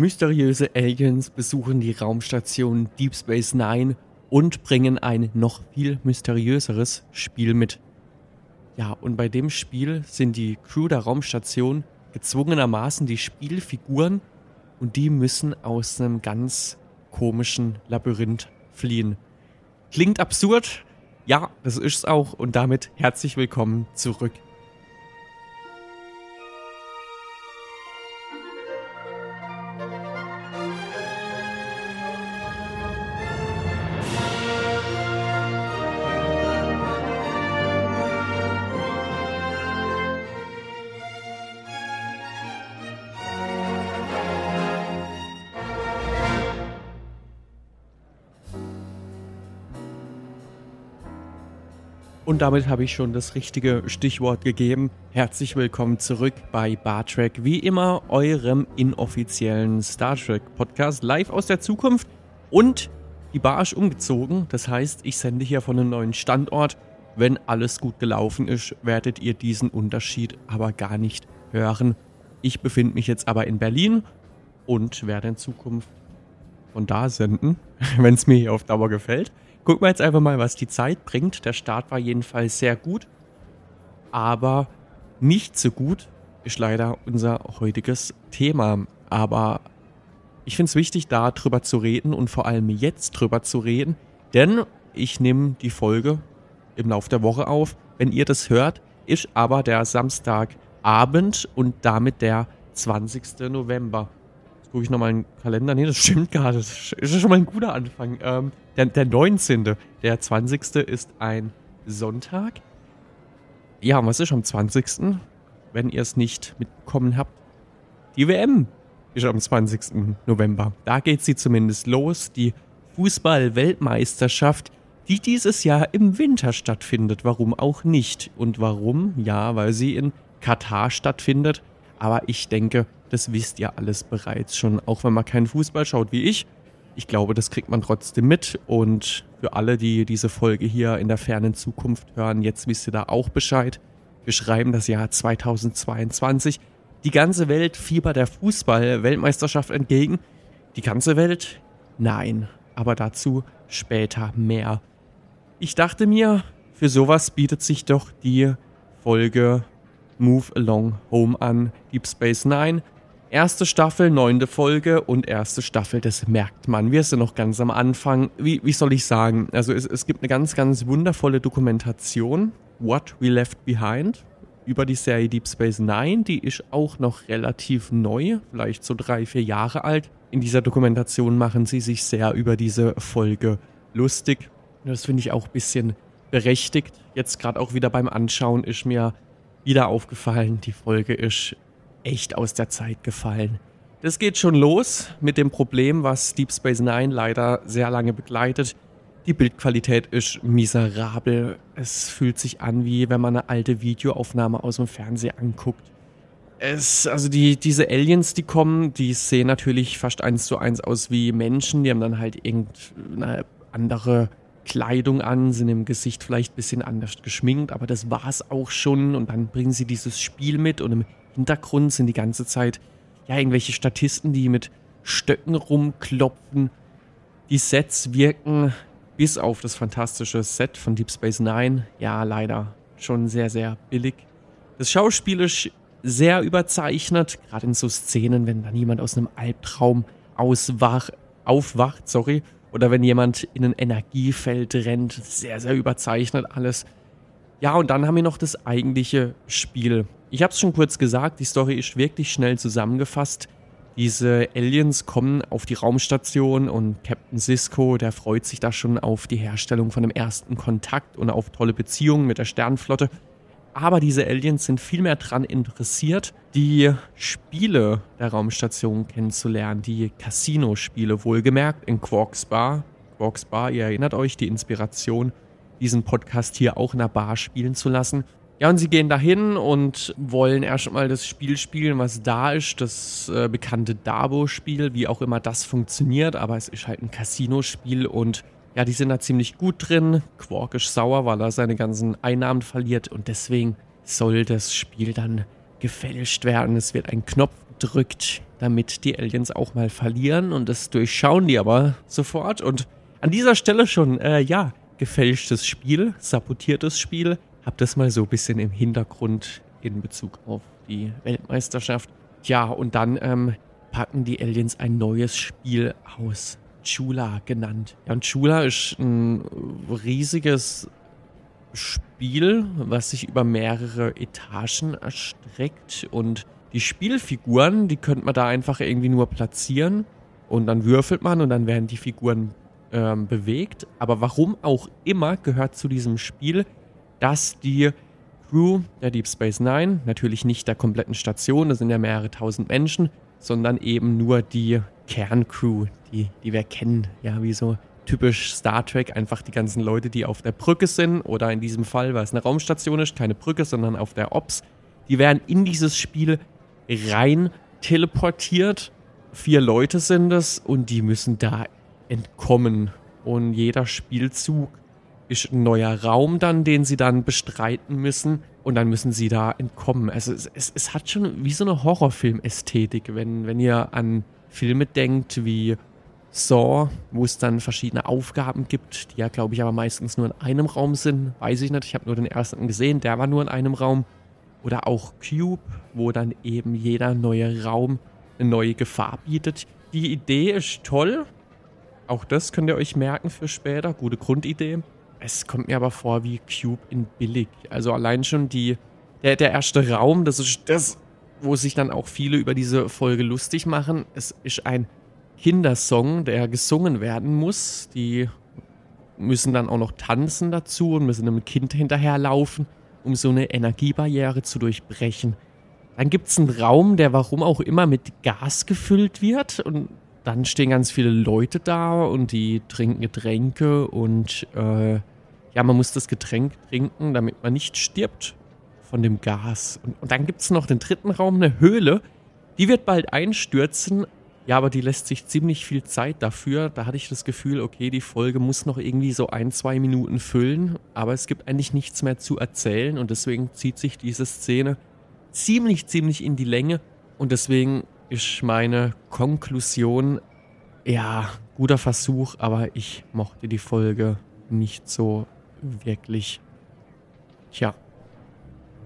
Mysteriöse Aliens besuchen die Raumstation Deep Space Nine und bringen ein noch viel mysteriöseres Spiel mit. Ja, und bei dem Spiel sind die Crew der Raumstation gezwungenermaßen die Spielfiguren und die müssen aus einem ganz komischen Labyrinth fliehen. Klingt absurd? Ja, das ist's auch und damit herzlich willkommen zurück Und damit habe ich schon das richtige Stichwort gegeben. Herzlich willkommen zurück bei Bar Trek. Wie immer, eurem inoffiziellen Star Trek Podcast live aus der Zukunft. Und die Bar ist umgezogen. Das heißt, ich sende hier von einem neuen Standort. Wenn alles gut gelaufen ist, werdet ihr diesen Unterschied aber gar nicht hören. Ich befinde mich jetzt aber in Berlin und werde in Zukunft von da senden, wenn es mir hier auf Dauer gefällt. Gucken wir jetzt einfach mal, was die Zeit bringt. Der Start war jedenfalls sehr gut. Aber nicht so gut ist leider unser heutiges Thema. Aber ich finde es wichtig, da drüber zu reden und vor allem jetzt drüber zu reden. Denn ich nehme die Folge im Laufe der Woche auf. Wenn ihr das hört, ist aber der Samstagabend und damit der 20. November gucke ich nochmal in den Kalender. Nee, das stimmt gar nicht. Das ist schon mal ein guter Anfang. Ähm, der, der 19. Der 20. ist ein Sonntag. Ja, was ist am 20.? Wenn ihr es nicht mitbekommen habt. Die WM ist am 20. November. Da geht sie zumindest los. Die Fußball-Weltmeisterschaft, die dieses Jahr im Winter stattfindet. Warum auch nicht? Und warum? Ja, weil sie in Katar stattfindet. Aber ich denke, das wisst ihr alles bereits schon, auch wenn man keinen Fußball schaut wie ich. Ich glaube, das kriegt man trotzdem mit. Und für alle, die diese Folge hier in der fernen Zukunft hören, jetzt wisst ihr da auch Bescheid. Wir schreiben das Jahr 2022. Die ganze Welt fiebert der Fußball-Weltmeisterschaft entgegen. Die ganze Welt? Nein. Aber dazu später mehr. Ich dachte mir, für sowas bietet sich doch die Folge Move Along Home an. Deep Space Nine Erste Staffel, neunte Folge und erste Staffel, das merkt man. Wir sind noch ganz am Anfang. Wie, wie soll ich sagen? Also es, es gibt eine ganz, ganz wundervolle Dokumentation, What We Left Behind, über die Serie Deep Space Nine. Die ist auch noch relativ neu, vielleicht so drei, vier Jahre alt. In dieser Dokumentation machen sie sich sehr über diese Folge lustig. Das finde ich auch ein bisschen berechtigt. Jetzt gerade auch wieder beim Anschauen ist mir wieder aufgefallen, die Folge ist echt aus der Zeit gefallen. Das geht schon los mit dem Problem, was Deep Space Nine leider sehr lange begleitet. Die Bildqualität ist miserabel. Es fühlt sich an, wie wenn man eine alte Videoaufnahme aus dem Fernseher anguckt. Es, also die, diese Aliens, die kommen, die sehen natürlich fast eins zu eins aus wie Menschen. Die haben dann halt irgendeine andere Kleidung an, sind im Gesicht vielleicht ein bisschen anders geschminkt, aber das war's auch schon. Und dann bringen sie dieses Spiel mit und im Hintergrund sind die ganze Zeit ja irgendwelche Statisten, die mit Stöcken rumklopfen. Die Sets wirken bis auf das fantastische Set von Deep Space Nine ja leider schon sehr, sehr billig. Das Schauspiel ist sehr überzeichnet, gerade in so Szenen, wenn dann jemand aus einem Albtraum auswach, aufwacht, sorry, oder wenn jemand in ein Energiefeld rennt, sehr, sehr überzeichnet alles. Ja, und dann haben wir noch das eigentliche Spiel. Ich habe es schon kurz gesagt, die Story ist wirklich schnell zusammengefasst. Diese Aliens kommen auf die Raumstation und Captain Cisco, der freut sich da schon auf die Herstellung von dem ersten Kontakt und auf tolle Beziehungen mit der Sternflotte. Aber diese Aliens sind viel mehr daran interessiert, die Spiele der Raumstation kennenzulernen, die Casino-Spiele, wohlgemerkt in Quarks Bar. Quarks Bar, ihr erinnert euch, die Inspiration, diesen Podcast hier auch in der Bar spielen zu lassen. Ja, und sie gehen dahin und wollen erstmal das Spiel spielen, was da ist, das äh, bekannte Dabo-Spiel, wie auch immer das funktioniert, aber es ist halt ein Casino-Spiel und ja, die sind da ziemlich gut drin. Quark ist sauer, weil er seine ganzen Einnahmen verliert und deswegen soll das Spiel dann gefälscht werden. Es wird ein Knopf drückt, damit die Aliens auch mal verlieren und das durchschauen die aber sofort und an dieser Stelle schon, äh, ja, gefälschtes Spiel, sabotiertes Spiel, hab das mal so ein bisschen im Hintergrund in Bezug auf die Weltmeisterschaft. Ja, und dann ähm, packen die Aliens ein neues Spiel aus. Chula genannt. Ja, und Chula ist ein riesiges Spiel, was sich über mehrere Etagen erstreckt und die Spielfiguren, die könnte man da einfach irgendwie nur platzieren und dann würfelt man und dann werden die Figuren ähm, bewegt. Aber warum auch immer gehört zu diesem Spiel, dass die Crew der Deep Space Nine, natürlich nicht der kompletten Station, das sind ja mehrere tausend Menschen, sondern eben nur die Kerncrew, die, die wir kennen, ja, wie so typisch Star Trek, einfach die ganzen Leute, die auf der Brücke sind oder in diesem Fall, weil es eine Raumstation ist, keine Brücke, sondern auf der Ops, die werden in dieses Spiel rein teleportiert. Vier Leute sind es und die müssen da entkommen. Und jeder Spielzug ist ein neuer Raum dann, den sie dann bestreiten müssen. Und dann müssen sie da entkommen. Also es, es, es hat schon wie so eine Horrorfilm-Ästhetik, wenn, wenn ihr an Filme denkt wie Saw, wo es dann verschiedene Aufgaben gibt, die ja, glaube ich, aber meistens nur in einem Raum sind. Weiß ich nicht. Ich habe nur den ersten gesehen, der war nur in einem Raum. Oder auch Cube, wo dann eben jeder neue Raum eine neue Gefahr bietet. Die Idee ist toll. Auch das könnt ihr euch merken für später. Gute Grundidee. Es kommt mir aber vor wie Cube in billig. Also allein schon die, der, der erste Raum, das ist das, wo sich dann auch viele über diese Folge lustig machen. Es ist ein Kindersong, der gesungen werden muss. Die müssen dann auch noch tanzen dazu und müssen einem Kind hinterherlaufen, um so eine Energiebarriere zu durchbrechen. Dann gibt es einen Raum, der warum auch immer mit Gas gefüllt wird und dann stehen ganz viele Leute da und die trinken Getränke und äh, ja, man muss das Getränk trinken, damit man nicht stirbt von dem Gas. Und, und dann gibt es noch den dritten Raum, eine Höhle. Die wird bald einstürzen, ja, aber die lässt sich ziemlich viel Zeit dafür. Da hatte ich das Gefühl, okay, die Folge muss noch irgendwie so ein, zwei Minuten füllen, aber es gibt eigentlich nichts mehr zu erzählen und deswegen zieht sich diese Szene ziemlich, ziemlich in die Länge und deswegen ist meine Konklusion, ja, guter Versuch, aber ich mochte die Folge nicht so wirklich. Tja,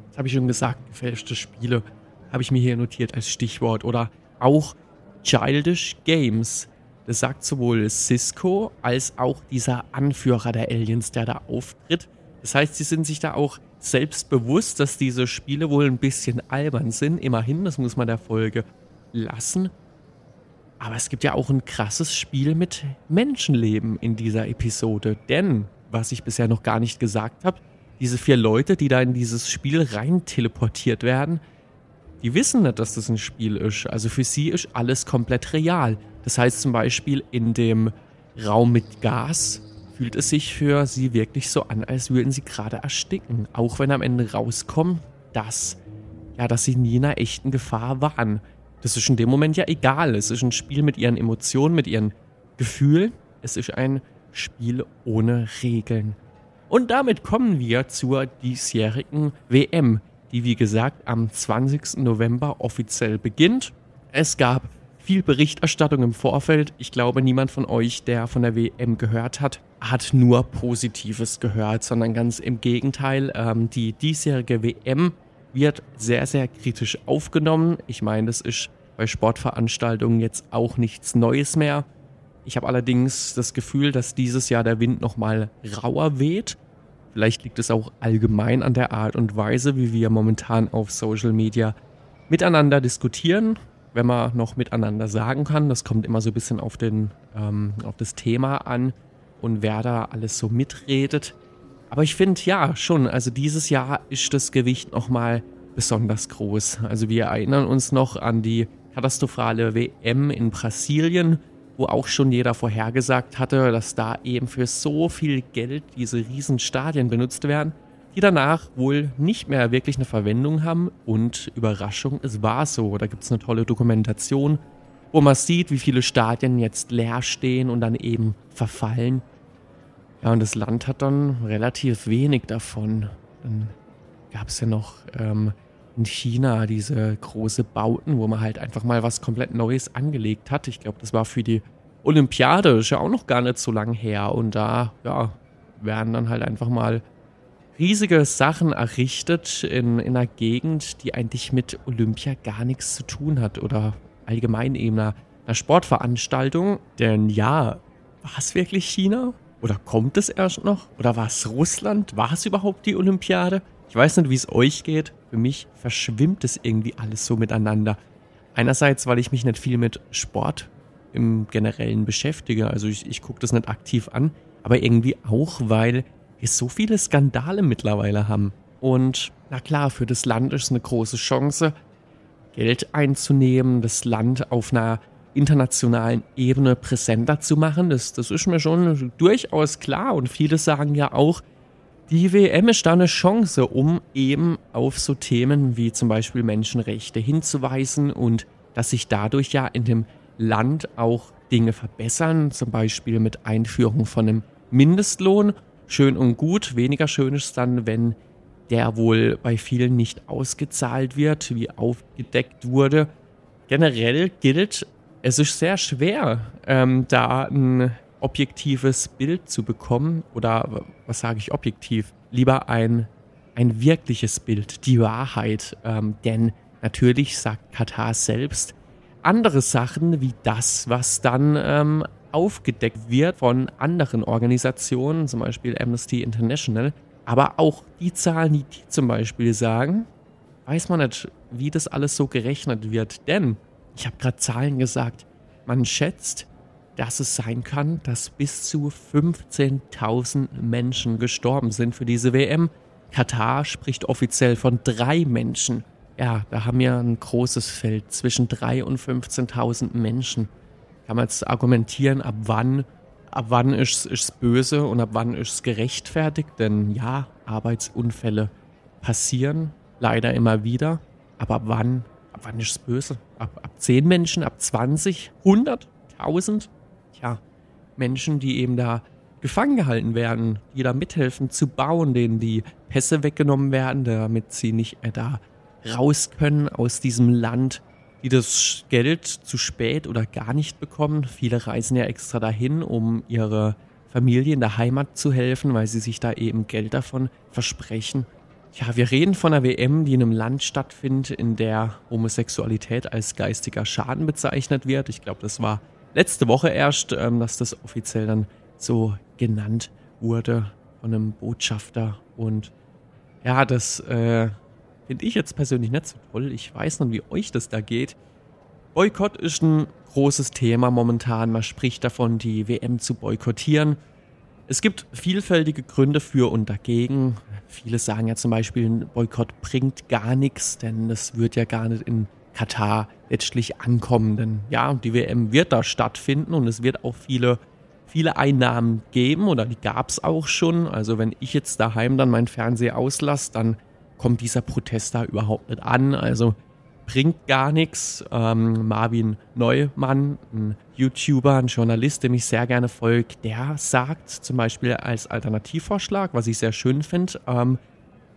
das habe ich schon gesagt, gefälschte Spiele habe ich mir hier notiert als Stichwort oder auch Childish Games. Das sagt sowohl Cisco als auch dieser Anführer der Aliens, der da auftritt. Das heißt, sie sind sich da auch selbst bewusst, dass diese Spiele wohl ein bisschen albern sind. Immerhin, das muss man der Folge lassen. Aber es gibt ja auch ein krasses Spiel mit Menschenleben in dieser Episode. Denn, was ich bisher noch gar nicht gesagt habe, diese vier Leute, die da in dieses Spiel rein teleportiert werden, die wissen nicht, dass das ein Spiel ist. Also für sie ist alles komplett real. Das heißt zum Beispiel in dem Raum mit Gas fühlt es sich für sie wirklich so an, als würden sie gerade ersticken. Auch wenn am Ende rauskommt, dass, ja, dass sie nie in einer echten Gefahr waren. Das ist in dem Moment ja egal. Es ist ein Spiel mit ihren Emotionen, mit ihren Gefühlen. Es ist ein Spiel ohne Regeln. Und damit kommen wir zur diesjährigen WM die wie gesagt am 20. November offiziell beginnt. Es gab viel Berichterstattung im Vorfeld. Ich glaube, niemand von euch, der von der WM gehört hat, hat nur Positives gehört, sondern ganz im Gegenteil. Ähm, die diesjährige WM wird sehr, sehr kritisch aufgenommen. Ich meine, das ist bei Sportveranstaltungen jetzt auch nichts Neues mehr. Ich habe allerdings das Gefühl, dass dieses Jahr der Wind nochmal rauer weht. Vielleicht liegt es auch allgemein an der Art und Weise, wie wir momentan auf Social Media miteinander diskutieren, wenn man noch miteinander sagen kann. Das kommt immer so ein bisschen auf, den, ähm, auf das Thema an und wer da alles so mitredet. Aber ich finde ja schon, also dieses Jahr ist das Gewicht nochmal besonders groß. Also wir erinnern uns noch an die katastrophale WM in Brasilien, wo auch schon jeder vorhergesagt hatte, dass da eben für so viel Geld diese riesen Stadien benutzt werden, die danach wohl nicht mehr wirklich eine Verwendung haben. Und Überraschung, es war so. Da gibt es eine tolle Dokumentation, wo man sieht, wie viele Stadien jetzt leer stehen und dann eben verfallen. Ja, und das Land hat dann relativ wenig davon. Dann gab es ja noch ähm, in China diese große Bauten, wo man halt einfach mal was komplett Neues angelegt hat. Ich glaube, das war für die Olympiade, ist ja auch noch gar nicht so lang her. Und da, ja, werden dann halt einfach mal riesige Sachen errichtet in, in einer Gegend, die eigentlich mit Olympia gar nichts zu tun hat oder allgemein eben einer, einer Sportveranstaltung. Denn ja, war es wirklich China? Oder kommt es erst noch? Oder war es Russland? War es überhaupt die Olympiade? Ich weiß nicht, wie es euch geht. Für mich verschwimmt es irgendwie alles so miteinander. Einerseits, weil ich mich nicht viel mit Sport im Generellen beschäftige. Also ich, ich gucke das nicht aktiv an. Aber irgendwie auch, weil wir so viele Skandale mittlerweile haben. Und na klar, für das Land ist es eine große Chance, Geld einzunehmen, das Land auf einer internationalen Ebene präsenter zu machen. Das, das ist mir schon durchaus klar. Und viele sagen ja auch, die WM ist da eine Chance, um eben auf so Themen wie zum Beispiel Menschenrechte hinzuweisen und dass sich dadurch ja in dem Land auch Dinge verbessern, zum Beispiel mit Einführung von einem Mindestlohn. Schön und gut, weniger schön ist dann, wenn der wohl bei vielen nicht ausgezahlt wird, wie aufgedeckt wurde. Generell gilt, es ist sehr schwer, ähm, da ein objektives Bild zu bekommen. Oder was sage ich objektiv? Lieber ein, ein wirkliches Bild, die Wahrheit. Ähm, denn natürlich sagt Katar selbst andere Sachen wie das, was dann ähm, aufgedeckt wird von anderen Organisationen, zum Beispiel Amnesty International. Aber auch die Zahlen, die die zum Beispiel sagen, weiß man nicht, wie das alles so gerechnet wird. Denn ich habe gerade Zahlen gesagt. Man schätzt, dass es sein kann, dass bis zu 15.000 Menschen gestorben sind für diese WM. Katar spricht offiziell von drei Menschen. Ja, da haben wir ein großes Feld zwischen drei und 15.000 Menschen. Kann man jetzt argumentieren, ab wann, ab wann ist es böse und ab wann ist es gerechtfertigt? Denn ja, Arbeitsunfälle passieren leider immer wieder. Aber ab wann ab wann ist es böse? Ab, ab 10 Menschen, ab 20, 100, 1000? Tja, Menschen, die eben da gefangen gehalten werden, die da mithelfen zu bauen, denen die Pässe weggenommen werden, damit sie nicht mehr da raus können aus diesem Land, die das Geld zu spät oder gar nicht bekommen. Viele reisen ja extra dahin, um ihre Familie in der Heimat zu helfen, weil sie sich da eben Geld davon versprechen. Ja, wir reden von einer WM, die in einem Land stattfindet, in der Homosexualität als geistiger Schaden bezeichnet wird. Ich glaube, das war letzte Woche erst, ähm, dass das offiziell dann so genannt wurde von einem Botschafter. Und ja, das äh, finde ich jetzt persönlich nicht so toll. Ich weiß nicht, wie euch das da geht. Boykott ist ein großes Thema momentan. Man spricht davon, die WM zu boykottieren. Es gibt vielfältige Gründe für und dagegen. Viele sagen ja zum Beispiel, ein Boykott bringt gar nichts, denn es wird ja gar nicht in Katar letztlich ankommen. Denn ja, die WM wird da stattfinden und es wird auch viele, viele Einnahmen geben oder die gab es auch schon. Also wenn ich jetzt daheim dann meinen Fernseher auslasse, dann kommt dieser Protest da überhaupt nicht an. Also bringt gar nichts. Ähm, Marvin Neumann, ein YouTuber, ein Journalist, dem ich sehr gerne folge, der sagt zum Beispiel als Alternativvorschlag, was ich sehr schön finde, ähm,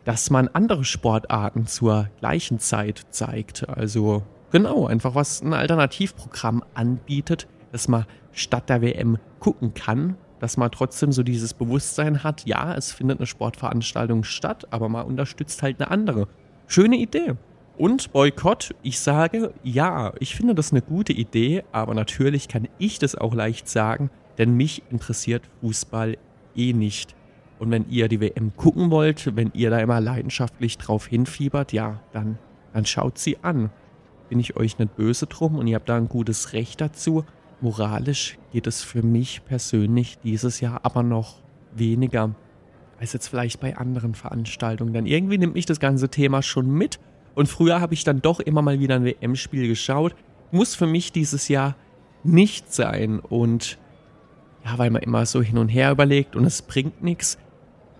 dass man andere Sportarten zur gleichen Zeit zeigt. Also genau, einfach was ein Alternativprogramm anbietet, dass man statt der WM gucken kann, dass man trotzdem so dieses Bewusstsein hat, ja, es findet eine Sportveranstaltung statt, aber man unterstützt halt eine andere. Schöne Idee. Und Boykott, ich sage, ja, ich finde das eine gute Idee, aber natürlich kann ich das auch leicht sagen, denn mich interessiert Fußball eh nicht. Und wenn ihr die WM gucken wollt, wenn ihr da immer leidenschaftlich drauf hinfiebert, ja, dann, dann schaut sie an. Bin ich euch nicht böse drum und ihr habt da ein gutes Recht dazu. Moralisch geht es für mich persönlich dieses Jahr aber noch weniger als jetzt vielleicht bei anderen Veranstaltungen. Denn irgendwie nimmt mich das ganze Thema schon mit und früher habe ich dann doch immer mal wieder ein WM-Spiel geschaut. Muss für mich dieses Jahr nicht sein. Und ja, weil man immer so hin und her überlegt und es bringt nichts.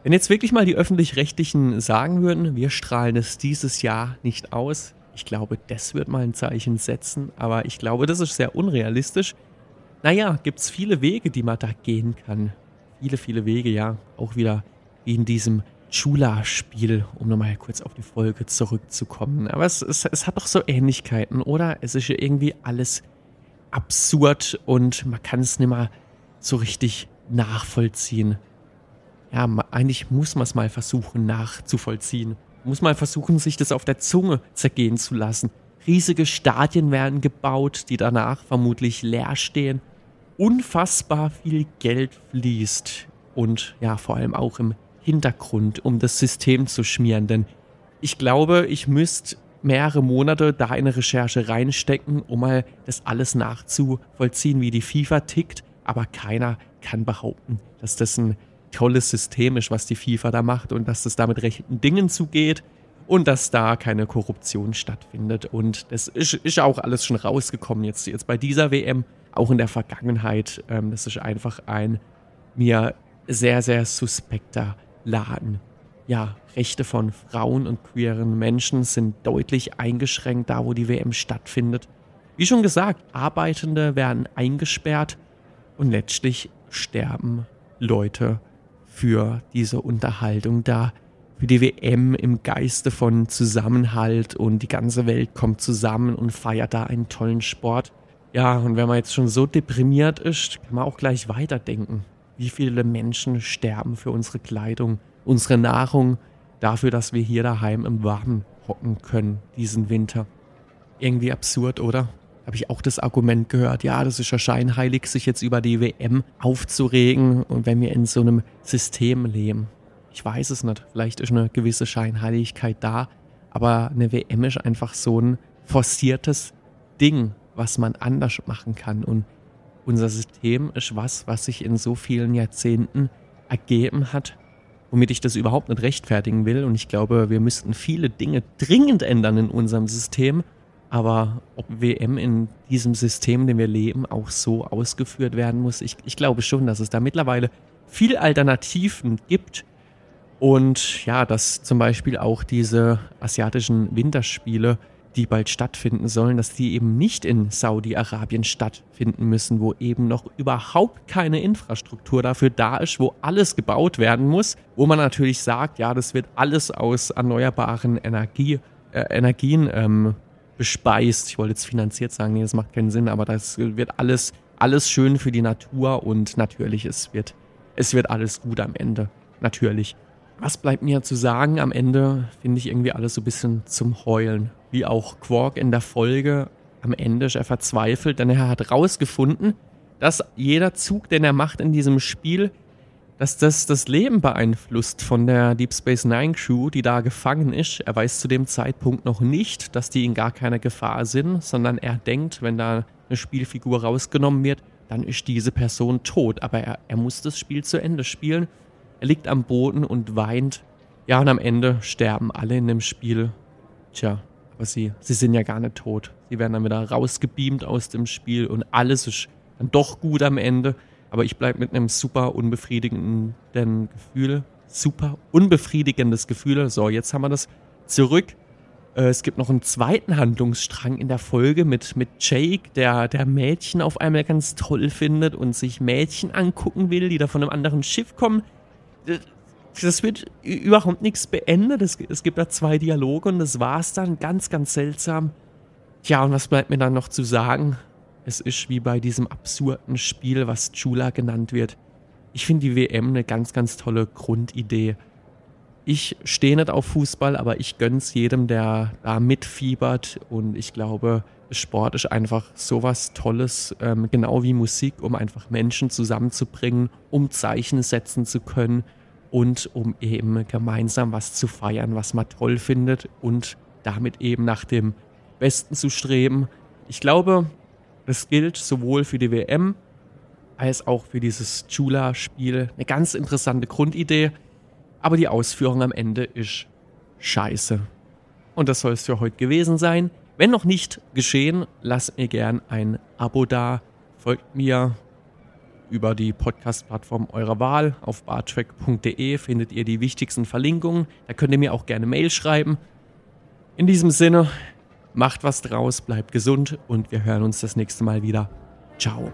Wenn jetzt wirklich mal die öffentlich-rechtlichen sagen würden, wir strahlen es dieses Jahr nicht aus, ich glaube, das wird mal ein Zeichen setzen, aber ich glaube, das ist sehr unrealistisch. Naja, gibt es viele Wege, die man da gehen kann. Viele, viele Wege, ja. Auch wieder wie in diesem Chula-Spiel, um nochmal kurz auf die Folge zurückzukommen. Aber es, es, es hat doch so Ähnlichkeiten, oder? Es ist ja irgendwie alles absurd und man kann es nicht mal so richtig nachvollziehen. Ja, eigentlich muss man es mal versuchen nachzuvollziehen. Muss mal versuchen, sich das auf der Zunge zergehen zu lassen. Riesige Stadien werden gebaut, die danach vermutlich leer stehen. Unfassbar viel Geld fließt. Und ja, vor allem auch im Hintergrund, um das System zu schmieren. Denn ich glaube, ich müsste mehrere Monate da in eine Recherche reinstecken, um mal das alles nachzuvollziehen, wie die FIFA tickt. Aber keiner kann behaupten, dass das ein tolles System ist, was die FIFA da macht und dass es da mit rechten Dingen zugeht und dass da keine Korruption stattfindet. Und das ist, ist auch alles schon rausgekommen jetzt, jetzt bei dieser WM, auch in der Vergangenheit. Ähm, das ist einfach ein mir sehr, sehr suspekter Laden. Ja, Rechte von Frauen und queeren Menschen sind deutlich eingeschränkt, da wo die WM stattfindet. Wie schon gesagt, Arbeitende werden eingesperrt und letztlich sterben Leute für diese Unterhaltung da. Für die WM im Geiste von Zusammenhalt und die ganze Welt kommt zusammen und feiert da einen tollen Sport. Ja, und wenn man jetzt schon so deprimiert ist, kann man auch gleich weiterdenken wie viele Menschen sterben für unsere Kleidung, unsere Nahrung, dafür, dass wir hier daheim im Warmen hocken können diesen Winter. Irgendwie absurd, oder? Habe ich auch das Argument gehört, ja, das ist ja scheinheilig, sich jetzt über die WM aufzuregen und wenn wir in so einem System leben. Ich weiß es nicht, vielleicht ist eine gewisse Scheinheiligkeit da, aber eine WM ist einfach so ein forciertes Ding, was man anders machen kann und unser System ist was, was sich in so vielen Jahrzehnten ergeben hat, womit ich das überhaupt nicht rechtfertigen will. Und ich glaube, wir müssten viele Dinge dringend ändern in unserem System. Aber ob WM in diesem System, in dem wir leben, auch so ausgeführt werden muss, ich, ich glaube schon, dass es da mittlerweile viel Alternativen gibt. Und ja, dass zum Beispiel auch diese asiatischen Winterspiele die bald stattfinden sollen, dass die eben nicht in Saudi-Arabien stattfinden müssen, wo eben noch überhaupt keine Infrastruktur dafür da ist, wo alles gebaut werden muss, wo man natürlich sagt, ja, das wird alles aus erneuerbaren Energie, äh, Energien ähm, bespeist. Ich wollte jetzt finanziert sagen, nee, das macht keinen Sinn, aber das wird alles, alles schön für die Natur und natürlich, es wird, es wird alles gut am Ende. Natürlich. Was bleibt mir zu sagen? Am Ende finde ich irgendwie alles so ein bisschen zum Heulen wie auch Quark in der Folge, am Ende ist er verzweifelt, denn er hat rausgefunden, dass jeder Zug, den er macht in diesem Spiel, dass das das Leben beeinflusst von der Deep Space Nine Crew, die da gefangen ist. Er weiß zu dem Zeitpunkt noch nicht, dass die in gar keiner Gefahr sind, sondern er denkt, wenn da eine Spielfigur rausgenommen wird, dann ist diese Person tot. Aber er, er muss das Spiel zu Ende spielen. Er liegt am Boden und weint. Ja, und am Ende sterben alle in dem Spiel. Tja, aber sie, sie sind ja gar nicht tot. Sie werden dann wieder rausgebeamt aus dem Spiel und alles ist dann doch gut am Ende. Aber ich bleibe mit einem super unbefriedigenden Gefühl. Super unbefriedigendes Gefühl. So, jetzt haben wir das zurück. Äh, es gibt noch einen zweiten Handlungsstrang in der Folge mit, mit Jake, der, der Mädchen auf einmal ganz toll findet und sich Mädchen angucken will, die da von einem anderen Schiff kommen das wird überhaupt nichts beendet. Es, es gibt da zwei Dialoge und das war's dann. Ganz, ganz seltsam. Tja, und was bleibt mir dann noch zu sagen? Es ist wie bei diesem absurden Spiel, was Chula genannt wird. Ich finde die WM eine ganz, ganz tolle Grundidee. Ich stehe nicht auf Fußball, aber ich gönn's jedem, der da mitfiebert. Und ich glaube, Sport ist einfach sowas Tolles, ähm, genau wie Musik, um einfach Menschen zusammenzubringen, um Zeichen setzen zu können und um eben gemeinsam was zu feiern, was man toll findet und damit eben nach dem Besten zu streben. Ich glaube, das gilt sowohl für die WM als auch für dieses Chula-Spiel. Eine ganz interessante Grundidee, aber die Ausführung am Ende ist scheiße. Und das soll es für heute gewesen sein. Wenn noch nicht geschehen, lasst mir gern ein Abo da, folgt mir über die Podcast-Plattform eurer Wahl. Auf bartrack.de findet ihr die wichtigsten Verlinkungen. Da könnt ihr mir auch gerne Mail schreiben. In diesem Sinne, macht was draus, bleibt gesund und wir hören uns das nächste Mal wieder. Ciao.